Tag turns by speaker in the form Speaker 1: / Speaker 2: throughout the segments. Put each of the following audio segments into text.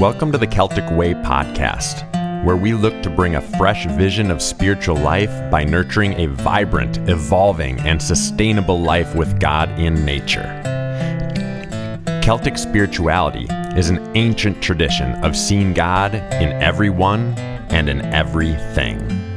Speaker 1: Welcome to the Celtic Way podcast, where we look to bring a fresh vision of spiritual life by nurturing a vibrant, evolving, and sustainable life with God in nature. Celtic spirituality is an ancient tradition of seeing God in everyone and in everything.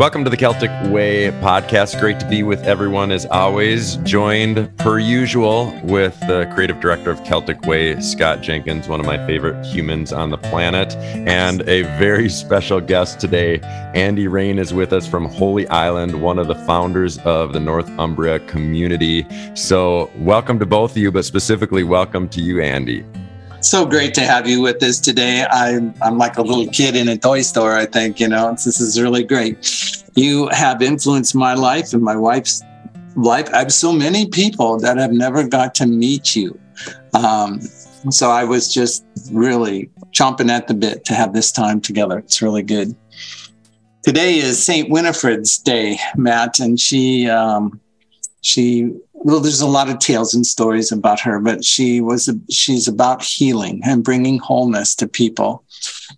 Speaker 1: Welcome to the Celtic Way podcast. Great to be with everyone as always. Joined per usual with the creative director of Celtic Way, Scott Jenkins, one of my favorite humans on the planet, and a very special guest today. Andy Raine is with us from Holy Island, one of the founders of the Northumbria community. So, welcome to both of you, but specifically, welcome to you, Andy
Speaker 2: so great to have you with us today. I'm I'm like a little kid in a toy store. I think you know this is really great. You have influenced my life and my wife's life. I have so many people that have never got to meet you. Um, so I was just really chomping at the bit to have this time together. It's really good. Today is Saint Winifred's Day, Matt, and she um, she well, there's a lot of tales and stories about her, but she was she's about healing and bringing wholeness to people.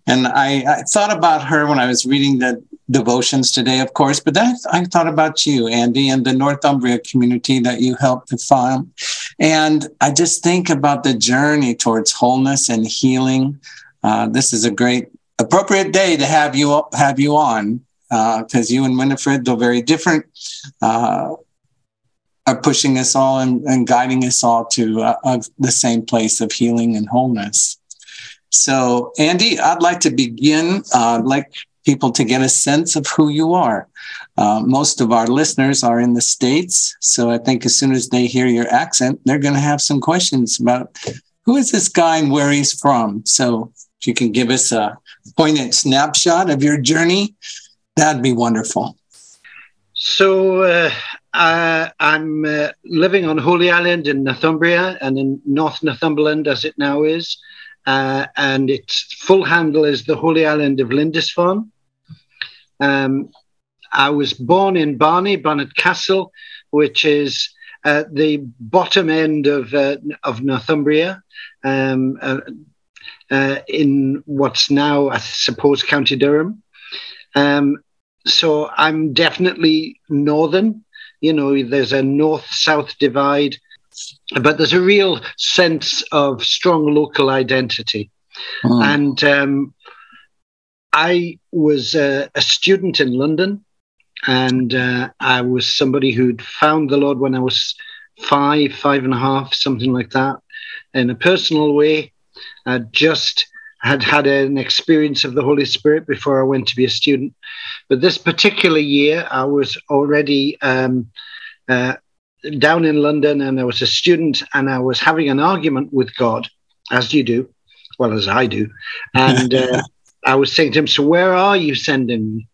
Speaker 2: And I, I, thought about her when I was reading the devotions today, of course, but then I, thought about you, Andy, and the Northumbria community that you helped to found. And I just think about the journey towards wholeness and healing. Uh, this is a great, appropriate day to have you have you on because uh, you and Winifred, though very different, uh, are pushing us all and, and guiding us all to uh, the same place of healing and wholeness. So, Andy, I'd like to begin. Uh, I'd like people to get a sense of who you are. Uh, most of our listeners are in the States. So, I think as soon as they hear your accent, they're going to have some questions about who is this guy and where he's from. So, if you can give us a poignant snapshot of your journey, that'd be wonderful.
Speaker 3: So, uh, uh, I'm uh, living on Holy Island in Northumbria and in North Northumberland as it now is. Uh, and its full handle is the Holy Island of Lindisfarne. Um, I was born in Barney, Barnard Castle, which is at the bottom end of, uh, of Northumbria. Um, uh, uh, in what's now, I suppose, County Durham. Um, so I'm definitely northern you know, there's a north south divide, but there's a real sense of strong local identity. Mm. And um, I was a student in London, and uh, I was somebody who'd found the Lord when I was five, five and a half, something like that, in a personal way. I just had had an experience of the Holy Spirit before I went to be a student. But this particular year, I was already um, uh, down in London and I was a student and I was having an argument with God, as you do, well, as I do. And uh, I was saying to him, So where are you sending me?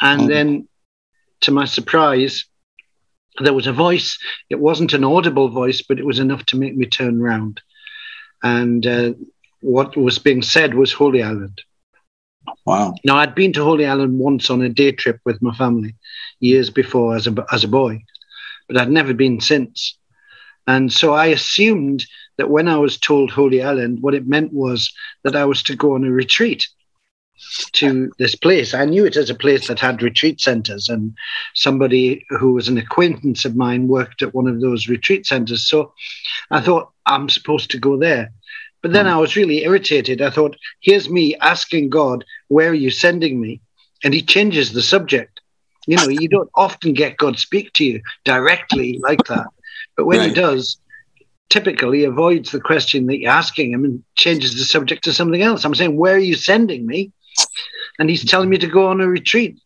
Speaker 3: And oh. then, to my surprise, there was a voice. It wasn't an audible voice, but it was enough to make me turn round. And uh, what was being said was Holy Island.
Speaker 2: Wow.
Speaker 3: Now, I'd been to Holy Island once on a day trip with my family years before as a, as a boy, but I'd never been since. And so I assumed that when I was told Holy Island, what it meant was that I was to go on a retreat to this place. I knew it as a place that had retreat centers, and somebody who was an acquaintance of mine worked at one of those retreat centers. So I thought, I'm supposed to go there. But then hmm. I was really irritated. I thought, here's me asking God, where are you sending me? And he changes the subject. You know, you don't often get God speak to you directly like that. But when right. he does, typically avoids the question that you're asking him and changes the subject to something else. I'm saying, where are you sending me? And he's telling me to go on a retreat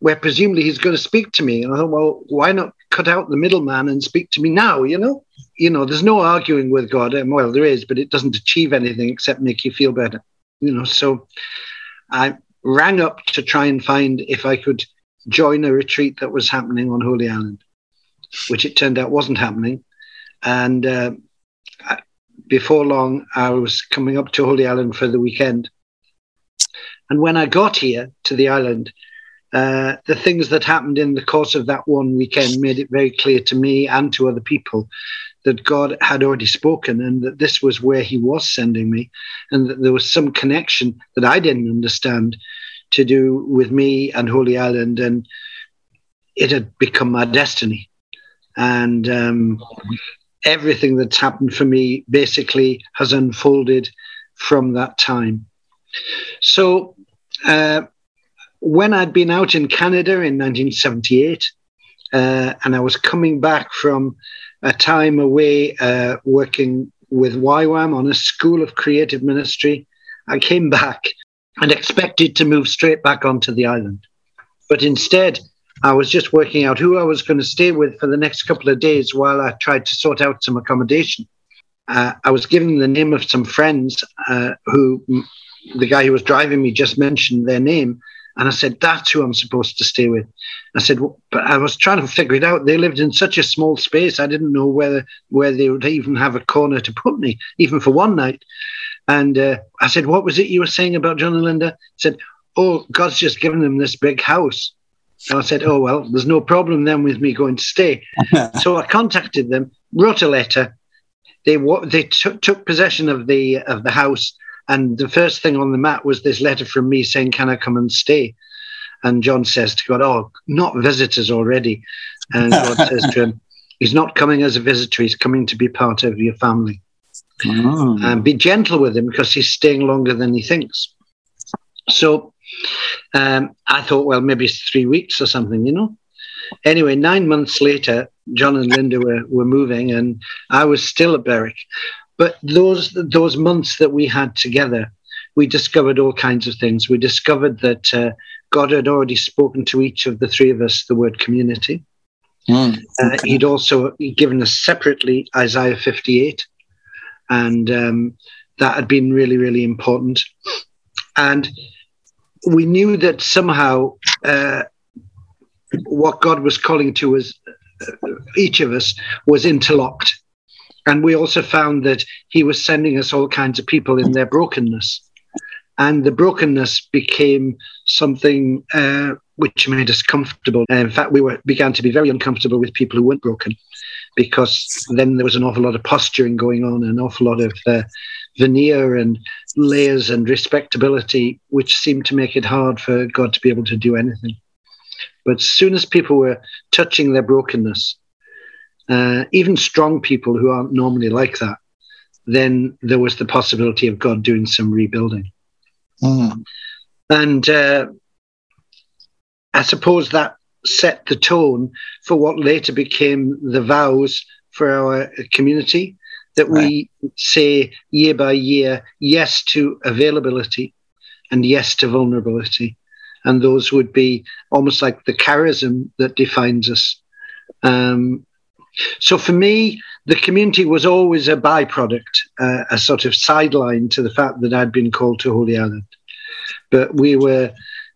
Speaker 3: where presumably he's going to speak to me. And I thought, well, why not cut out the middleman and speak to me now, you know? You know, there's no arguing with God. Well, there is, but it doesn't achieve anything except make you feel better. You know, so I rang up to try and find if I could join a retreat that was happening on Holy Island, which it turned out wasn't happening. And uh, before long, I was coming up to Holy Island for the weekend. And when I got here to the island, uh, the things that happened in the course of that one weekend made it very clear to me and to other people that God had already spoken and that this was where He was sending me, and that there was some connection that I didn't understand to do with me and Holy Island, and it had become my destiny. And um, everything that's happened for me basically has unfolded from that time. So, uh, when I'd been out in Canada in 1978, uh, and I was coming back from a time away uh, working with YWAM on a school of creative ministry. I came back and expected to move straight back onto the island. But instead, I was just working out who I was going to stay with for the next couple of days while I tried to sort out some accommodation. Uh, I was given the name of some friends uh, who the guy who was driving me just mentioned their name. And I said, that's who I'm supposed to stay with. I said, well, but I was trying to figure it out. They lived in such a small space. I didn't know whether where they would even have a corner to put me, even for one night. And uh, I said, what was it you were saying about John and Linda? He said, oh, God's just given them this big house. And I said, oh, well, there's no problem then with me going to stay. so I contacted them, wrote a letter. They, they t- took possession of the, of the house and the first thing on the mat was this letter from me saying, Can I come and stay? And John says to God, Oh, not visitors already. And God says to him, He's not coming as a visitor, he's coming to be part of your family. Oh. And be gentle with him because he's staying longer than he thinks. So um, I thought, well, maybe it's three weeks or something, you know. Anyway, nine months later, John and Linda were, were moving, and I was still at Berwick. But those those months that we had together, we discovered all kinds of things. We discovered that uh, God had already spoken to each of the three of us the word community. Mm, okay. uh, he'd also given us separately Isaiah 58, and um, that had been really, really important. And we knew that somehow uh, what God was calling to us, uh, each of us, was interlocked. And we also found that he was sending us all kinds of people in their brokenness. And the brokenness became something uh, which made us comfortable. And in fact, we were began to be very uncomfortable with people who weren't broken, because then there was an awful lot of posturing going on, an awful lot of uh, veneer and layers and respectability, which seemed to make it hard for God to be able to do anything. But as soon as people were touching their brokenness, uh, even strong people who aren't normally like that, then there was the possibility of God doing some rebuilding. Mm. And uh, I suppose that set the tone for what later became the vows for our community that right. we say year by year yes to availability and yes to vulnerability. And those would be almost like the charism that defines us. Um, so for me, the community was always a byproduct, uh, a sort of sideline to the fact that I'd been called to Holy Island. But we were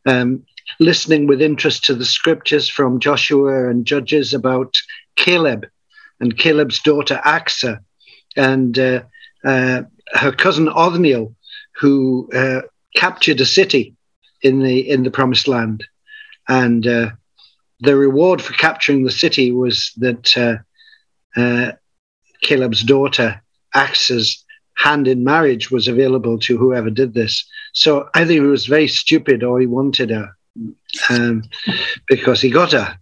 Speaker 3: um, listening with interest to the scriptures from Joshua and Judges about Caleb and Caleb's daughter Achsah and uh, uh, her cousin Othniel, who uh, captured a city in the in the Promised Land, and uh, the reward for capturing the city was that uh, Caleb's daughter, Achsah's hand in marriage was available to whoever did this. So either he was very stupid or he wanted her um, because he got her.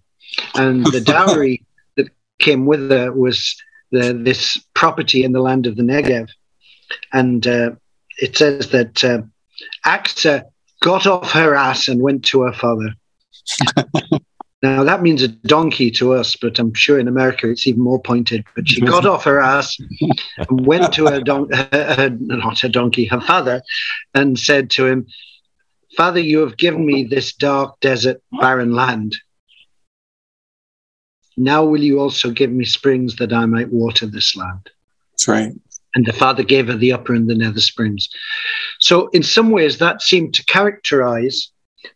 Speaker 3: And the dowry that came with her was the, this property in the land of the Negev. And uh, it says that uh, got off her ass and went to her father. Now, that means a donkey to us, but I'm sure in America it's even more pointed. But she got off her ass and went to her, don- her, her, not her donkey, her father, and said to him, Father, you have given me this dark, desert, barren land. Now will you also give me springs that I might water this land?
Speaker 2: That's right.
Speaker 3: And the father gave her the upper and the nether springs. So, in some ways, that seemed to characterize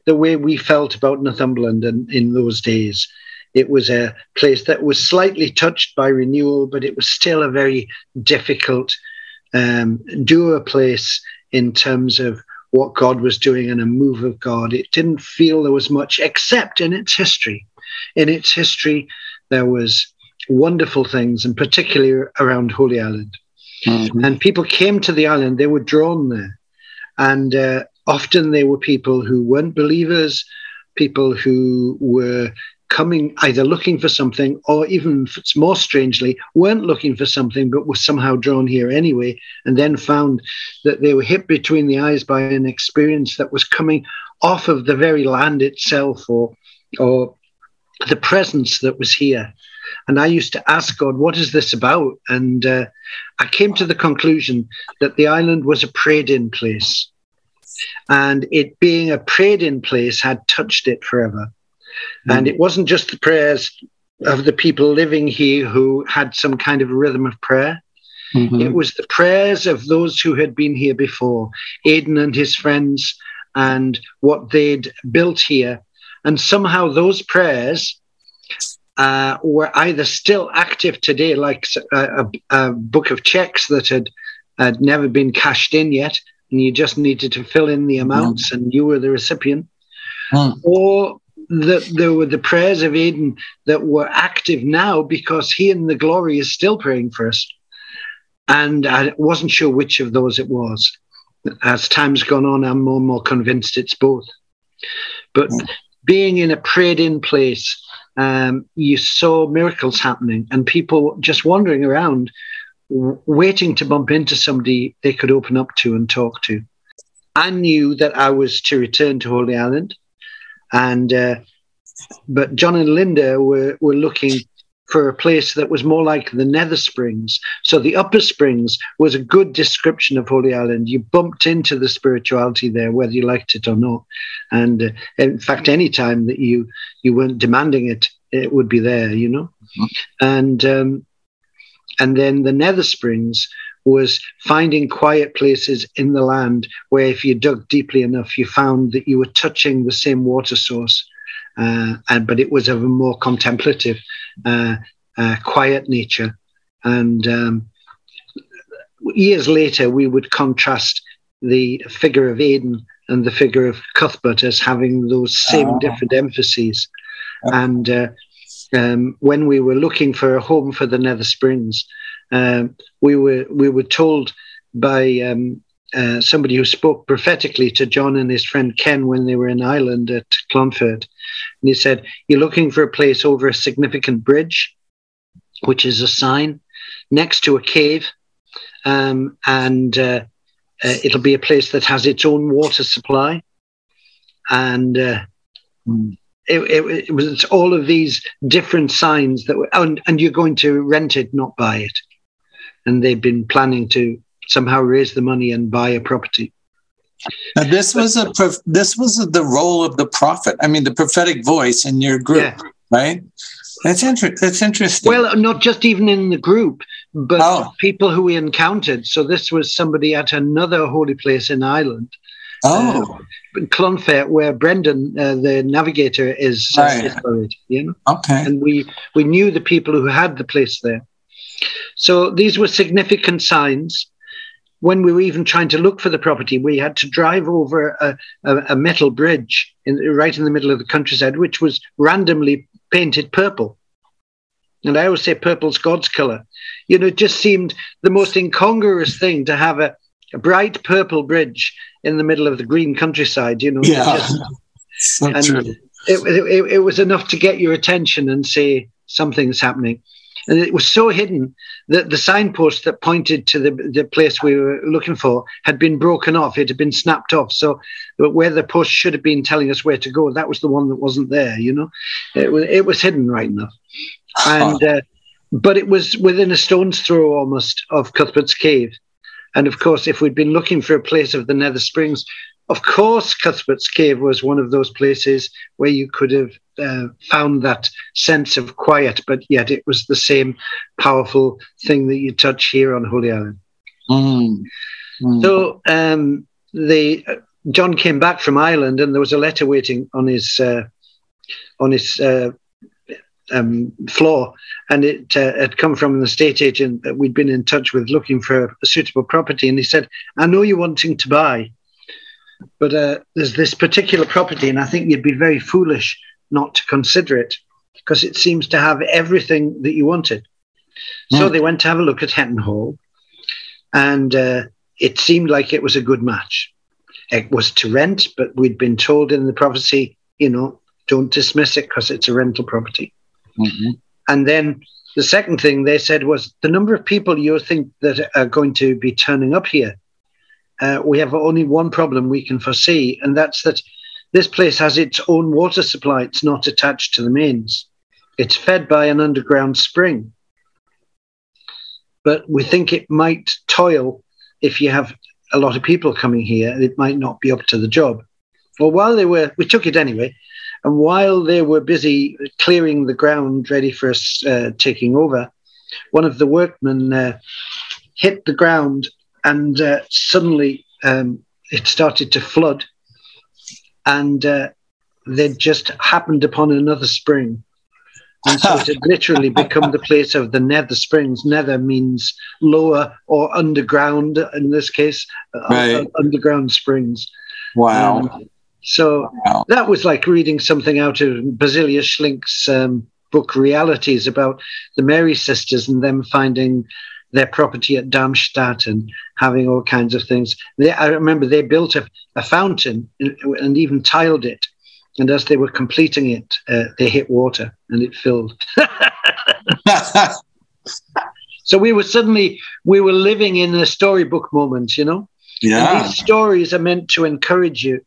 Speaker 3: the way we felt about Northumberland in, in those days. It was a place that was slightly touched by renewal, but it was still a very difficult, um, doer place in terms of what God was doing and a move of God. It didn't feel there was much except in its history. In its history, there was wonderful things, and particularly around Holy Island. Mm-hmm. And people came to the island, they were drawn there. And uh, often they were people who weren't believers, people who were coming either looking for something or even more strangely weren't looking for something but were somehow drawn here anyway and then found that they were hit between the eyes by an experience that was coming off of the very land itself or or the presence that was here. And i used to ask god what is this about? And uh, i came to the conclusion that the island was a prayed in place and it being a prayed in place had touched it forever Mm. And it wasn't just the prayers of the people living here who had some kind of rhythm of prayer. Mm-hmm. It was the prayers of those who had been here before, Aidan and his friends, and what they'd built here. And somehow those prayers uh, were either still active today, like a, a, a, book of checks that had, had never been cashed in yet, and you just needed to fill in the amounts, mm. and you were the recipient, mm. or that there were the prayers of Aidan that were active now because he in the glory is still praying for us. And I wasn't sure which of those it was. As time's gone on, I'm more and more convinced it's both. But being in a prayed in place, um, you saw miracles happening and people just wandering around, waiting to bump into somebody they could open up to and talk to. I knew that I was to return to Holy Island and uh, but John and Linda were were looking for a place that was more like the Nether Springs. So the Upper Springs was a good description of Holy Island. You bumped into the spirituality there, whether you liked it or not. And uh, in fact, any time that you you weren't demanding it, it would be there, you know. Mm-hmm. And um, and then the Nether Springs was finding quiet places in the land where, if you dug deeply enough, you found that you were touching the same water source, uh, and but it was of a more contemplative, uh, uh, quiet nature. And um, years later, we would contrast the figure of Aidan and the figure of Cuthbert as having those same oh. different emphases. And uh, um, when we were looking for a home for the Nether Springs, um, we were we were told by um, uh, somebody who spoke prophetically to John and his friend Ken when they were in Ireland at Clonfert. And he said, You're looking for a place over a significant bridge, which is a sign, next to a cave. Um, and uh, uh, it'll be a place that has its own water supply. And uh, mm. It, it, it, was all of these different signs that were, oh, and, and you're going to rent it, not buy it and they've been planning to somehow raise the money and buy a property.
Speaker 2: Now this was a this was the role of the prophet. I mean, the prophetic voice in your group, yeah. right? That's interesting. That's interesting.
Speaker 3: Well, not just even in the group, but oh. people who we encountered. So this was somebody at another holy place in Ireland.
Speaker 2: Oh,
Speaker 3: uh, Clonfert, where Brendan, uh, the navigator, is, uh, right. is buried. You know.
Speaker 2: Okay.
Speaker 3: And we we knew the people who had the place there. So these were significant signs. When we were even trying to look for the property, we had to drive over a, a, a metal bridge in, right in the middle of the countryside, which was randomly painted purple. And I always say purple's God's color. You know, it just seemed the most incongruous thing to have a, a bright purple bridge in the middle of the green countryside, you know.
Speaker 2: Yeah. Just,
Speaker 3: and it, it, it was enough to get your attention and say something's happening. And it was so hidden that the signpost that pointed to the, the place we were looking for had been broken off. It had been snapped off. So where the post should have been telling us where to go, that was the one that wasn't there, you know? It was, it was hidden right enough. And, uh, but it was within a stone's throw almost of Cuthbert's Cave. And of course, if we'd been looking for a place of the Nether Springs, of course, Cuthbert's Cave was one of those places where you could have uh, found that sense of quiet, but yet it was the same powerful thing that you touch here on Holy Island.
Speaker 2: Mm.
Speaker 3: Mm. So um, the uh, John came back from Ireland, and there was a letter waiting on his uh, on his uh, um, floor, and it uh, had come from an estate agent that we'd been in touch with, looking for a suitable property. And he said, "I know you're wanting to buy." But uh, there's this particular property, and I think you'd be very foolish not to consider it. because it seems to have everything that you wanted. Mm. So they went to have a look at Hetton Hall, and uh, it seemed like it was a good match. It was to rent, but we'd been told in the prophecy, you know, don't dismiss it because it's a rental property. Mm-hmm. And then the second thing they said was the number of people you think that are going to be turning up here. Uh, we have only one problem we can foresee, and that's that this place has its own water supply. It's not attached to the mains. It's fed by an underground spring. But we think it might toil if you have a lot of people coming here. It might not be up to the job. Well, while they were, we took it anyway. And while they were busy clearing the ground ready for us uh, taking over, one of the workmen uh, hit the ground and uh, suddenly um, it started to flood. And uh, they just happened upon another spring. And so it had literally become the place of the nether springs. Nether means lower or underground, in this case, uh, underground springs.
Speaker 2: Wow. Um,
Speaker 3: so wow. that was like reading something out of Basilea Schlink's um, book Realities about the Mary sisters and them finding their property at Darmstadt and having all kinds of things. They, I remember they built a, a fountain and, and, even tiled it. And as they were completing it, uh, they hit water and it filled. so we were suddenly we were living in a storybook moment, you know.
Speaker 2: Yeah.
Speaker 3: And these stories are meant to encourage you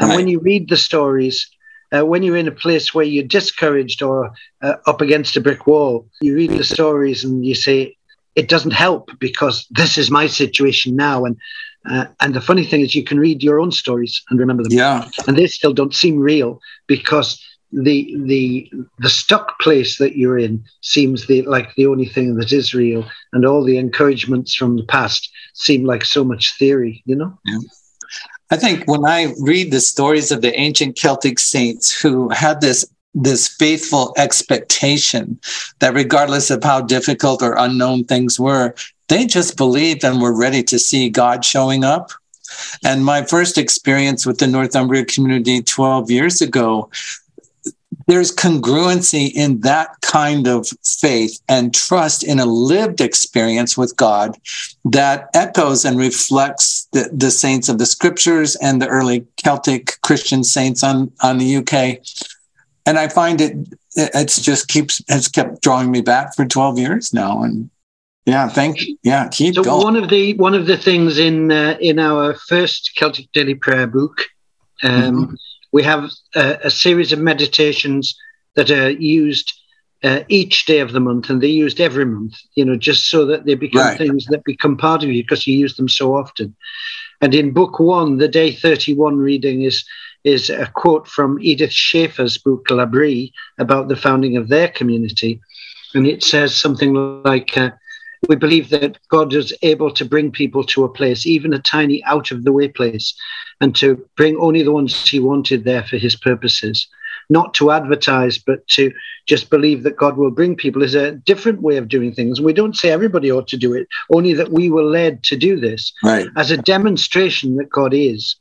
Speaker 3: and right. when you read the stories, uh, when you're in a place where you're discouraged or uh, up against a brick wall, you read the stories and you say, it doesn't help because this is my situation now. And uh, and the funny thing is, you can read your own stories and remember them.
Speaker 2: Yeah.
Speaker 3: And they still don't seem real because the the the stuck place that you're in seems the like the only thing that is real, and all the encouragements from the past seem like so much theory. You know.
Speaker 2: Yeah. I think when I read the stories of the ancient Celtic saints who had this this faithful expectation that regardless of how difficult or unknown things were, they just believed and were ready to see God showing up. And my first experience with the Northumbria community 12 years ago there's congruency in that kind of faith and trust in a lived experience with God that echoes and reflects the, the saints of the scriptures and the early Celtic Christian saints on, on the UK. And I find it, it's just keeps, has kept drawing me back for 12 years now. And yeah, thank you. Yeah, keep
Speaker 3: so
Speaker 2: going.
Speaker 3: one of the, one of the things in, uh, in our first Celtic Daily Prayer book, um, mm-hmm we have a, a series of meditations that are used uh, each day of the month, and they're used every month. You know, just so that they become right. things that become part of you because you use them so often. And in book one, the day thirty-one reading is is a quote from Edith Schaeffer's book L'Abri about the founding of their community, and it says something like. Uh, we believe that God is able to bring people to a place, even a tiny out of the way place, and to bring only the ones he wanted there for his purposes. Not to advertise, but to just believe that God will bring people is a different way of doing things. We don't say everybody ought to do it, only that we were led to do this
Speaker 2: right.
Speaker 3: as a demonstration that God is.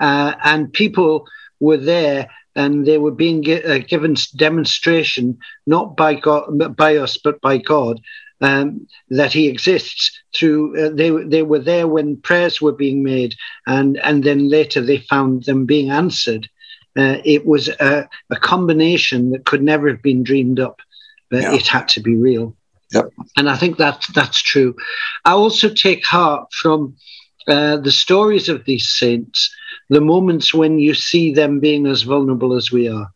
Speaker 3: Uh, and people were there and they were being uh, given demonstration not by God, by us, but by God, um, that he exists through uh, they they were there when prayers were being made and and then later they found them being answered uh, it was a, a, combination that could never have been dreamed up but yeah. it had to be real
Speaker 2: yep.
Speaker 3: and i think that that's true i also take heart from uh, the stories of these saints the moments when you see them being as vulnerable as we are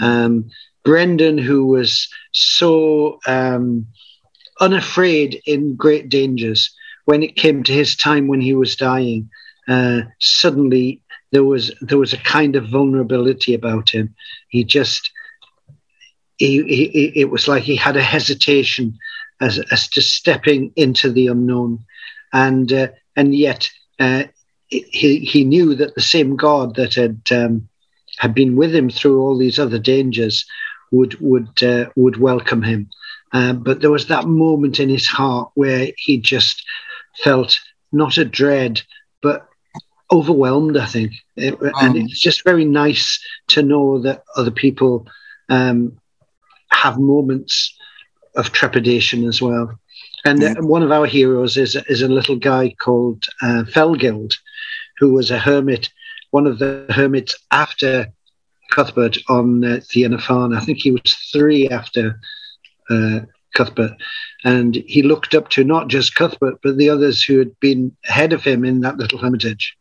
Speaker 3: um, brendan who was so um, unafraid in great dangers. When it came to his time when he was dying, uh, suddenly there was there was a kind of vulnerability about him. He just he, he, it was like he had a hesitation as as to stepping into the unknown, and uh, and yet uh, he he knew that the same God that had um, had been with him through all these other dangers would would uh, would welcome him uh, but there was that moment in his heart where he just felt not a dread, but overwhelmed, I think. It, um, and it's just very nice to know that other people um, have moments of trepidation as well. And yeah. one of our heroes is is a little guy called uh, Felgild, who was a hermit, one of the hermits after Cuthbert on uh, Inner Farne. I think he was three after uh, Cuthbert, and he looked up to not just Cuthbert but the others who had been ahead of him in that little hermitage.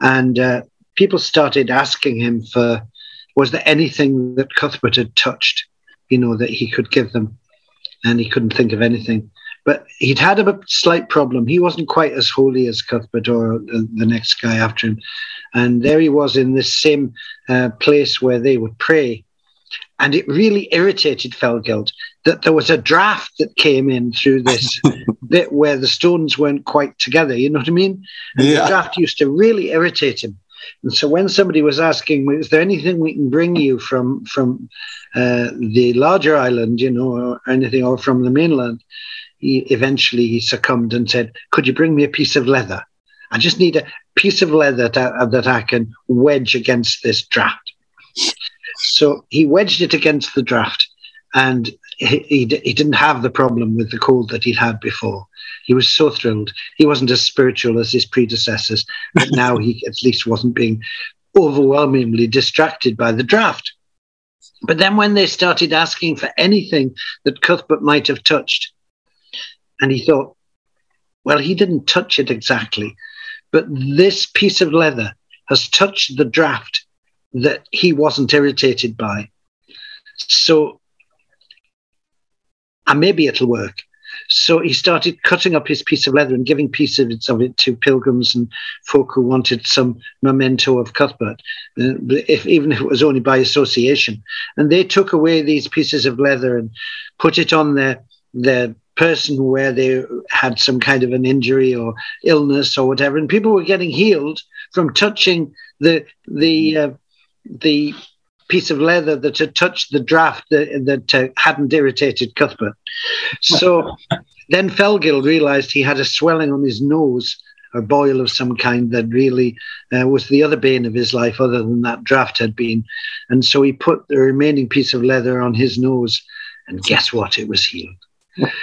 Speaker 3: And uh, people started asking him for, was there anything that Cuthbert had touched, you know, that he could give them, and he couldn't think of anything. But he'd had a slight problem. He wasn't quite as holy as Cuthbert or the next guy after him. And there he was in this same uh, place where they would pray. And it really irritated Felgild that there was a draft that came in through this bit where the stones weren't quite together. You know what I mean? And yeah. The draft used to really irritate him. And so when somebody was asking, me, is there anything we can bring you from from uh, the larger island, you know, or anything, or from the mainland, he eventually he succumbed and said, "Could you bring me a piece of leather? I just need a piece of leather that, that I can wedge against this draft." So he wedged it against the draft, and he, he, he, didn't have the problem with the cold that he'd had before. He was so thrilled. He wasn't as spiritual as his predecessors, but now he at least wasn't being overwhelmingly distracted by the draft. But then when they started asking for anything that Cuthbert might have touched, and he thought, well, he didn't touch it exactly, but this piece of leather has touched the draft that he wasn't irritated by. So, and maybe it'll work. So he started cutting up his piece of leather and giving pieces of it to pilgrims and folk who wanted some memento of Cuthbert, uh, if, even if it was only by association. And they took away these pieces of leather and put it on their their person where they had some kind of an injury or illness or whatever, and people were getting healed from touching the the uh, the piece of leather that had touched the draft that, that uh, hadn't irritated Cuthbert. So then Felgild realized he had a swelling on his nose, a boil of some kind that really uh, was the other bane of his life, other than that draft had been. And so he put the remaining piece of leather on his nose, and guess what? It was healed.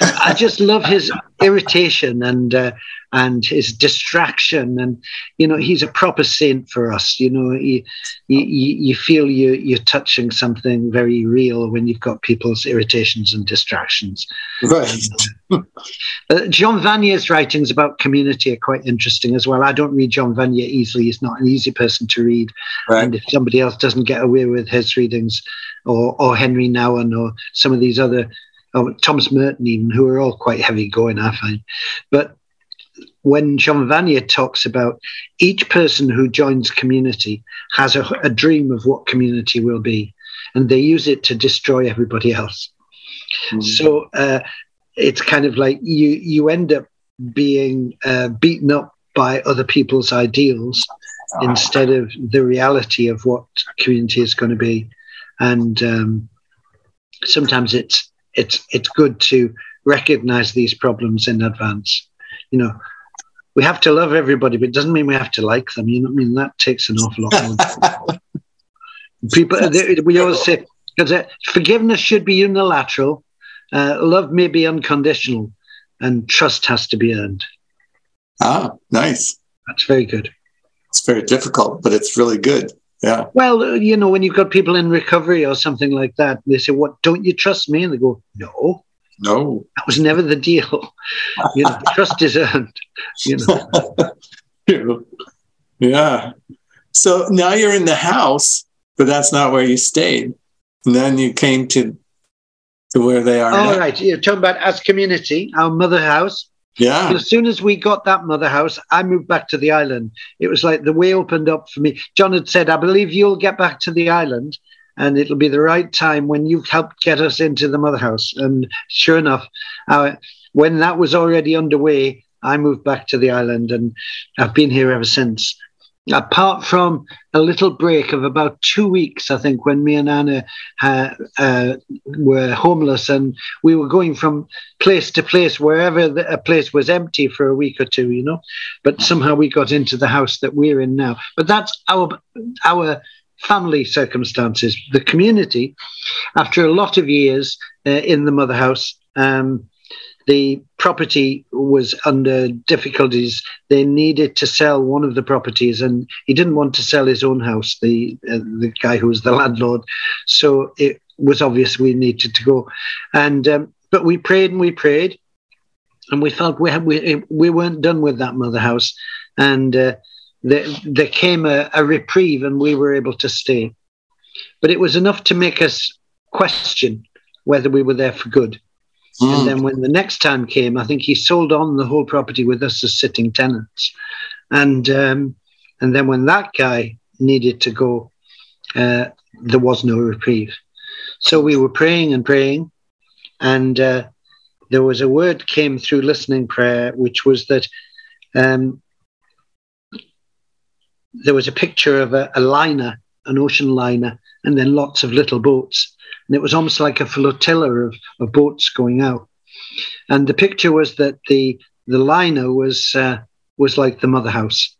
Speaker 3: I just love his irritation and uh, and his distraction, and you know he's a proper saint for us. You know, you you, you feel you you're touching something very real when you've got people's irritations and distractions.
Speaker 2: Right.
Speaker 3: uh, John Vanier's writings about community are quite interesting as well. I don't read John Vanier easily; he's not an easy person to read, right. and if somebody else doesn't get away with his readings, or or Henri Nouwen or some of these other oh, Thomas Merton, even, who are all quite heavy going, I find. But when John Vanier talks about each person who joins community has a, a, dream of what community will be, and they use it to destroy everybody else. Mm. So uh, it's kind of like you you end up being uh, beaten up by other people's ideals oh. instead of the reality of what community is going to be, and um, sometimes it's it's it's good to recognize these problems in advance. You know, we have to love everybody, but it doesn't mean we have to like them. You know, I mean that takes an awful lot. People, they, we always say because uh, forgiveness should be unilateral, uh, love may be unconditional, and trust has to be earned.
Speaker 2: Ah, nice.
Speaker 3: That's very good.
Speaker 2: It's very difficult, but it's really good. Yeah.
Speaker 3: Well, you know, when you've got people in recovery or something like that, they say, "What? Don't you trust me?" And they go, "No,
Speaker 2: no,
Speaker 3: that was never the deal. you know, trust is earned." You
Speaker 2: know. yeah. So now you're in the house, but that's not where you stayed. And then you came to to where they are.
Speaker 3: All now. right. You're talking about as community, our mother house.
Speaker 2: Yeah.
Speaker 3: as soon as we got that mother house, I moved back to the island. It was like the way opened up for me. John had said, I believe you'll get back to the island and it'll be the right time when you've helped get us into the mother house. And sure enough, uh, when that was already underway, I moved back to the island and I've been here ever since apart from a little break of about two weeks, I think, when me and Anna uh, uh, were homeless and we were going from place to place, wherever the, a place was empty for a week or two, you know. But somehow we got into the house that we're in now. But that's our our family circumstances. The community, after a lot of years uh, in the mother house, um, the property was under difficulties. They needed to sell one of the properties, and he didn't want to sell his own house. The uh, the guy who was the landlord, so it was obvious we needed to go. And um, but we prayed and we prayed, and we felt we had, we we weren't done with that mother house, and uh, there, there came a, a reprieve, and we were able to stay. But it was enough to make us question whether we were there for good. Mm. And then when the next time came, I think he sold on the whole property with us as sitting tenants. And um, and then when that guy needed to go, uh, there was no reprieve. So we were praying and praying, and uh, there was a word came through listening prayer, which was that um, there was a picture of a, a liner, an ocean liner, and then lots of little boats and it was almost like a flotilla of, of boats going out. And the picture was that the the liner was uh, was like the mother house,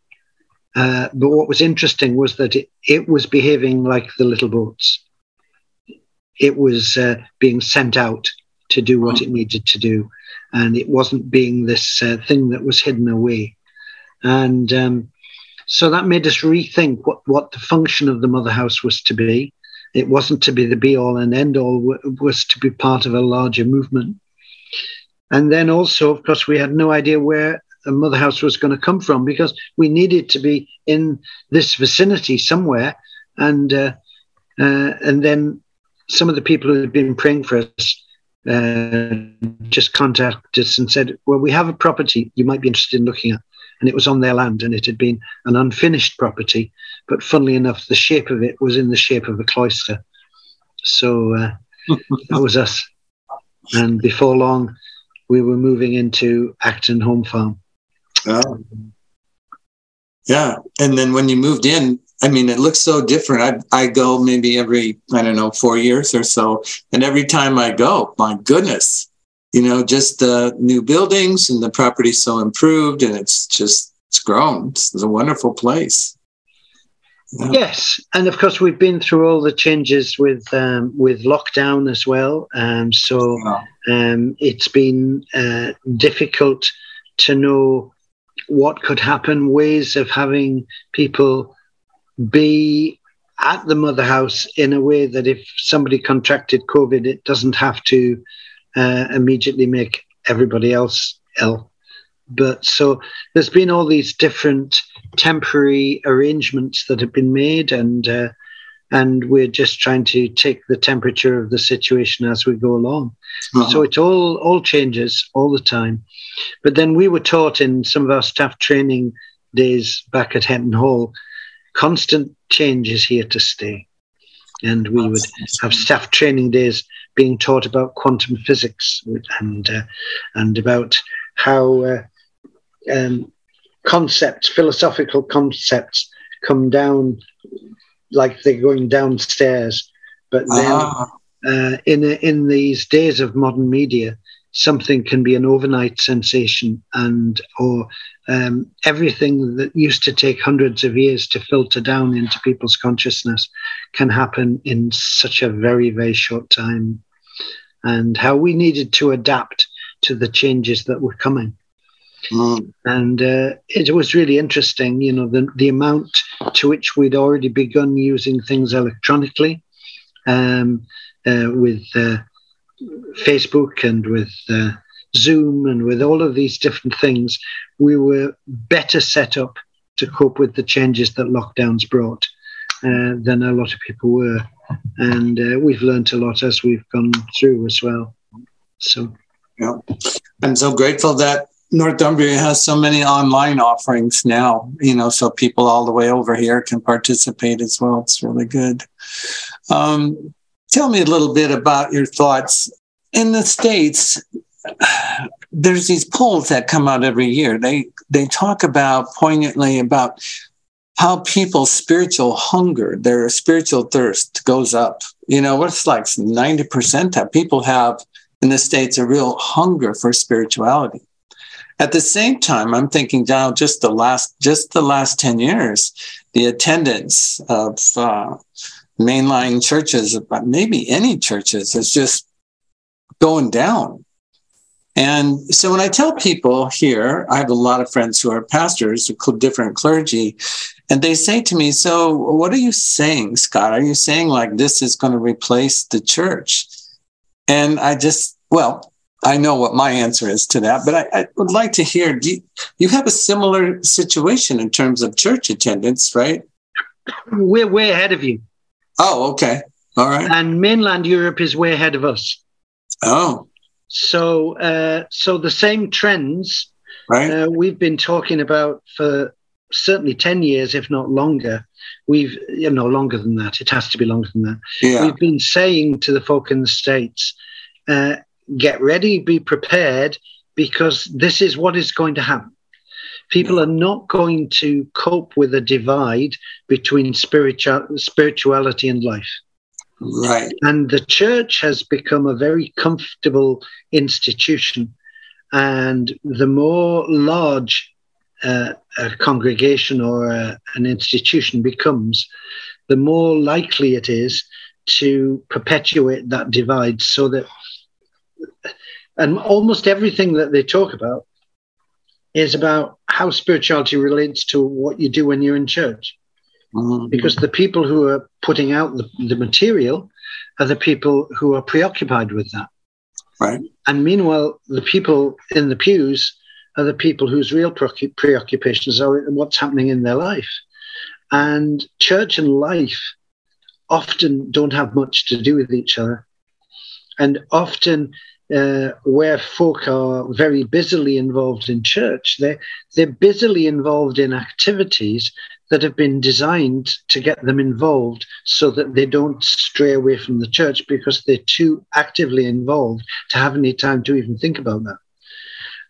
Speaker 3: uh, but what was interesting was that it, it was behaving like the little boats. It was uh, being sent out to do what it needed to do, and it wasn't being this uh, thing that was hidden away. And um, so that made us rethink what, what the function of the mother house was to be it wasn't to be the be all and end all, it was to be part of a larger movement. And then also, of course, we had no idea where the mother house was going to come from because we needed to be in this vicinity somewhere. And uh, uh, and then some of the people who had been praying for us uh, just contacted us and said, "Well, we have a property you might be interested in looking at." And it was on their land, and it had been an unfinished property, but funnily enough, the shape of it was in the shape of a cloister. So uh, that was us. And before long, we were moving into Acton Home Farm.
Speaker 2: Oh. Yeah. And then when you moved in, I mean, it looks so different. I, I go maybe every, I don't know, four years or so. And every time I go, my goodness, you know, just the new buildings and the property so improved and it's just, it's grown. It's, it's a wonderful place.
Speaker 3: Yes, and of course we've been through all the changes with um, with lockdown as well. Um, so um, it's been uh, difficult to know what could happen. Ways of having people be at the mother house in a way that if somebody contracted COVID, it doesn't have to uh, immediately make everybody else ill. But so there's been all these different temporary arrangements that have been made, and uh, and we're just trying to take the temperature of the situation as we go along. Uh-huh. So it all all changes all the time. But then we were taught in some of our staff training days back at Hetton Hall, constant change is here to stay. And we would have staff training days being taught about quantum physics and uh, and about how uh, um, concepts, philosophical concepts, come down like they're going downstairs. But then, ah. uh, in in these days of modern media, something can be an overnight sensation, and or um, everything that used to take hundreds of years to filter down into people's consciousness can happen in such a very very short time. And how we needed to adapt to the changes that were coming. Mm. And uh, it was really interesting, you know, the, the amount to which we'd already begun using things electronically um, uh, with uh, Facebook and with uh, Zoom and with all of these different things. We were better set up to cope with the changes that lockdowns brought uh, than a lot of people were. And uh, we've learned a lot as we've gone through as well. So,
Speaker 2: yeah. I'm so grateful that Northumbria has so many online offerings now, you know, so people all the way over here can participate as well. It's really good. Um, tell me a little bit about your thoughts. In the States, there's these polls that come out every year. They they talk about poignantly about how people's spiritual hunger, their spiritual thirst goes up. You know, it's like 90% that people have in the States a real hunger for spirituality. At the same time, I'm thinking now just the last just the last 10 years, the attendance of uh, mainline churches, but maybe any churches, is just going down. And so when I tell people here, I have a lot of friends who are pastors, different clergy, and they say to me, So what are you saying, Scott? Are you saying like this is going to replace the church? And I just, well, I know what my answer is to that, but I, I would like to hear do you, you have a similar situation in terms of church attendance, right?
Speaker 3: We're way ahead of you.
Speaker 2: Oh, okay. All right.
Speaker 3: And mainland Europe is way ahead of us.
Speaker 2: Oh.
Speaker 3: So, uh, so the same trends
Speaker 2: right.
Speaker 3: Uh, we've been talking about for certainly 10 years, if not longer. We've, you know, longer than that. It has to be longer than that.
Speaker 2: Yeah.
Speaker 3: We've been saying to the folk in the States, uh, get ready, be prepared, because this is what is going to happen. People are not going to cope with a divide between spiritual, spirituality and life.
Speaker 2: Right.
Speaker 3: And the church has become a very comfortable institution. And the more large uh, a congregation or a, an institution becomes, the more likely it is to perpetuate that divide so that and almost everything that they talk about is about how spirituality relates to what you do when you're in church. Mm-hmm. Because the people who are putting out the, the material are the people who are preoccupied with that.
Speaker 2: Right.
Speaker 3: And meanwhile, the people in the pews are the people whose real preoccupations are what's happening in their life. And church and life often don't have much to do with each other. And often, uh, where folk are very busily involved in church, they're, they're busily involved in activities that have been designed to get them involved so that they don't stray away from the church because they're too actively involved to have any time to even think about that.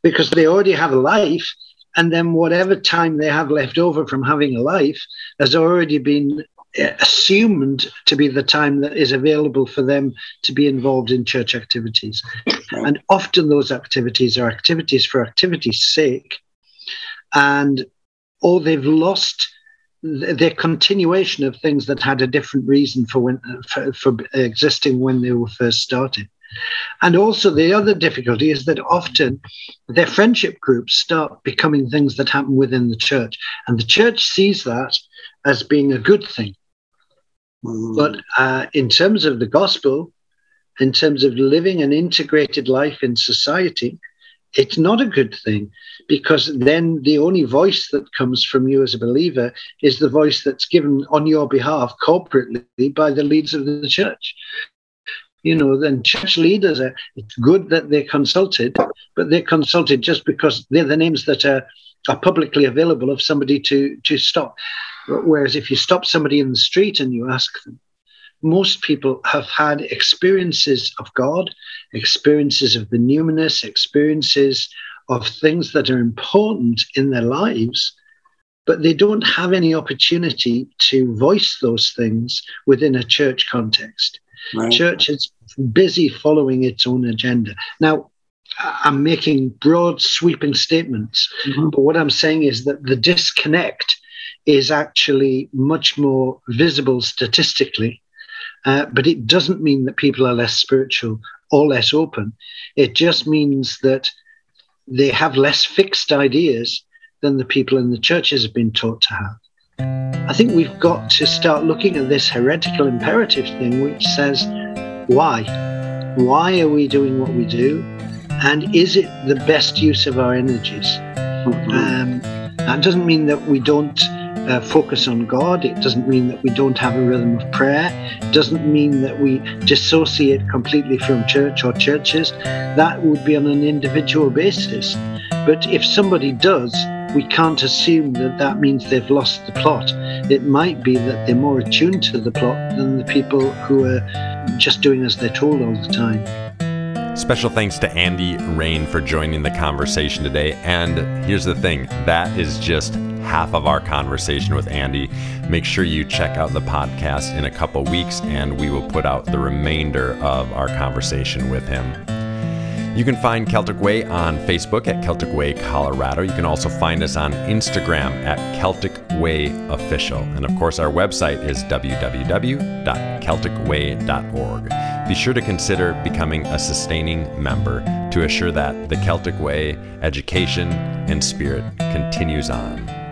Speaker 3: Because they already have a life, and then whatever time they have left over from having a life has already been assumed to be the time that is available for them to be involved in church activities. And often those activities are activities for activity's sake, and or they've lost their continuation of things that had a different reason for when for, for existing when they were first started. And also, the other difficulty is that often their friendship groups start becoming things that happen within the church. And the church sees that as being a good thing. Mm. But uh, in terms of the gospel, in terms of living an integrated life in society, it's not a good thing because then the only voice that comes from you as a believer is the voice that's given on your behalf corporately by the leaders of the church. You know, then church leaders are, it's good that they're consulted, but they're consulted just because they're the names that are, are publicly available of somebody to, to stop. Whereas if you stop somebody in the street and you ask them, most people have had experiences of God, experiences of the numinous, experiences of things that are important in their lives, but they don't have any opportunity to voice those things within a church context. Right. Church is busy following its own agenda. Now, I'm making broad, sweeping statements, mm-hmm. but what I'm saying is that the disconnect is actually much more visible statistically. Uh, but it doesn't mean that people are less spiritual or less open. It just means that they have less fixed ideas than the people in the churches have been taught to have. I think we've got to start looking at this heretical imperative thing, which says, why? Why are we doing what we do? And is it the best use of our energies? Mm-hmm. Um, that doesn't mean that we don't uh, focus on God. It doesn't mean that we don't have a rhythm of prayer. It doesn't mean that we dissociate completely from church or churches. That would be on an individual basis. But if somebody does, we can't assume that that means they've lost the plot. It might be that they're more attuned to the plot than the people who are just doing as they're told all the time.
Speaker 1: Special thanks to Andy Raine for joining the conversation today. And here's the thing that is just half of our conversation with Andy. Make sure you check out the podcast in a couple weeks, and we will put out the remainder of our conversation with him. You can find Celtic Way on Facebook at Celtic Way Colorado. You can also find us on Instagram at Celtic Way Official. And of course, our website is www.celticway.org. Be sure to consider becoming a sustaining member to assure that the Celtic Way education and spirit continues on.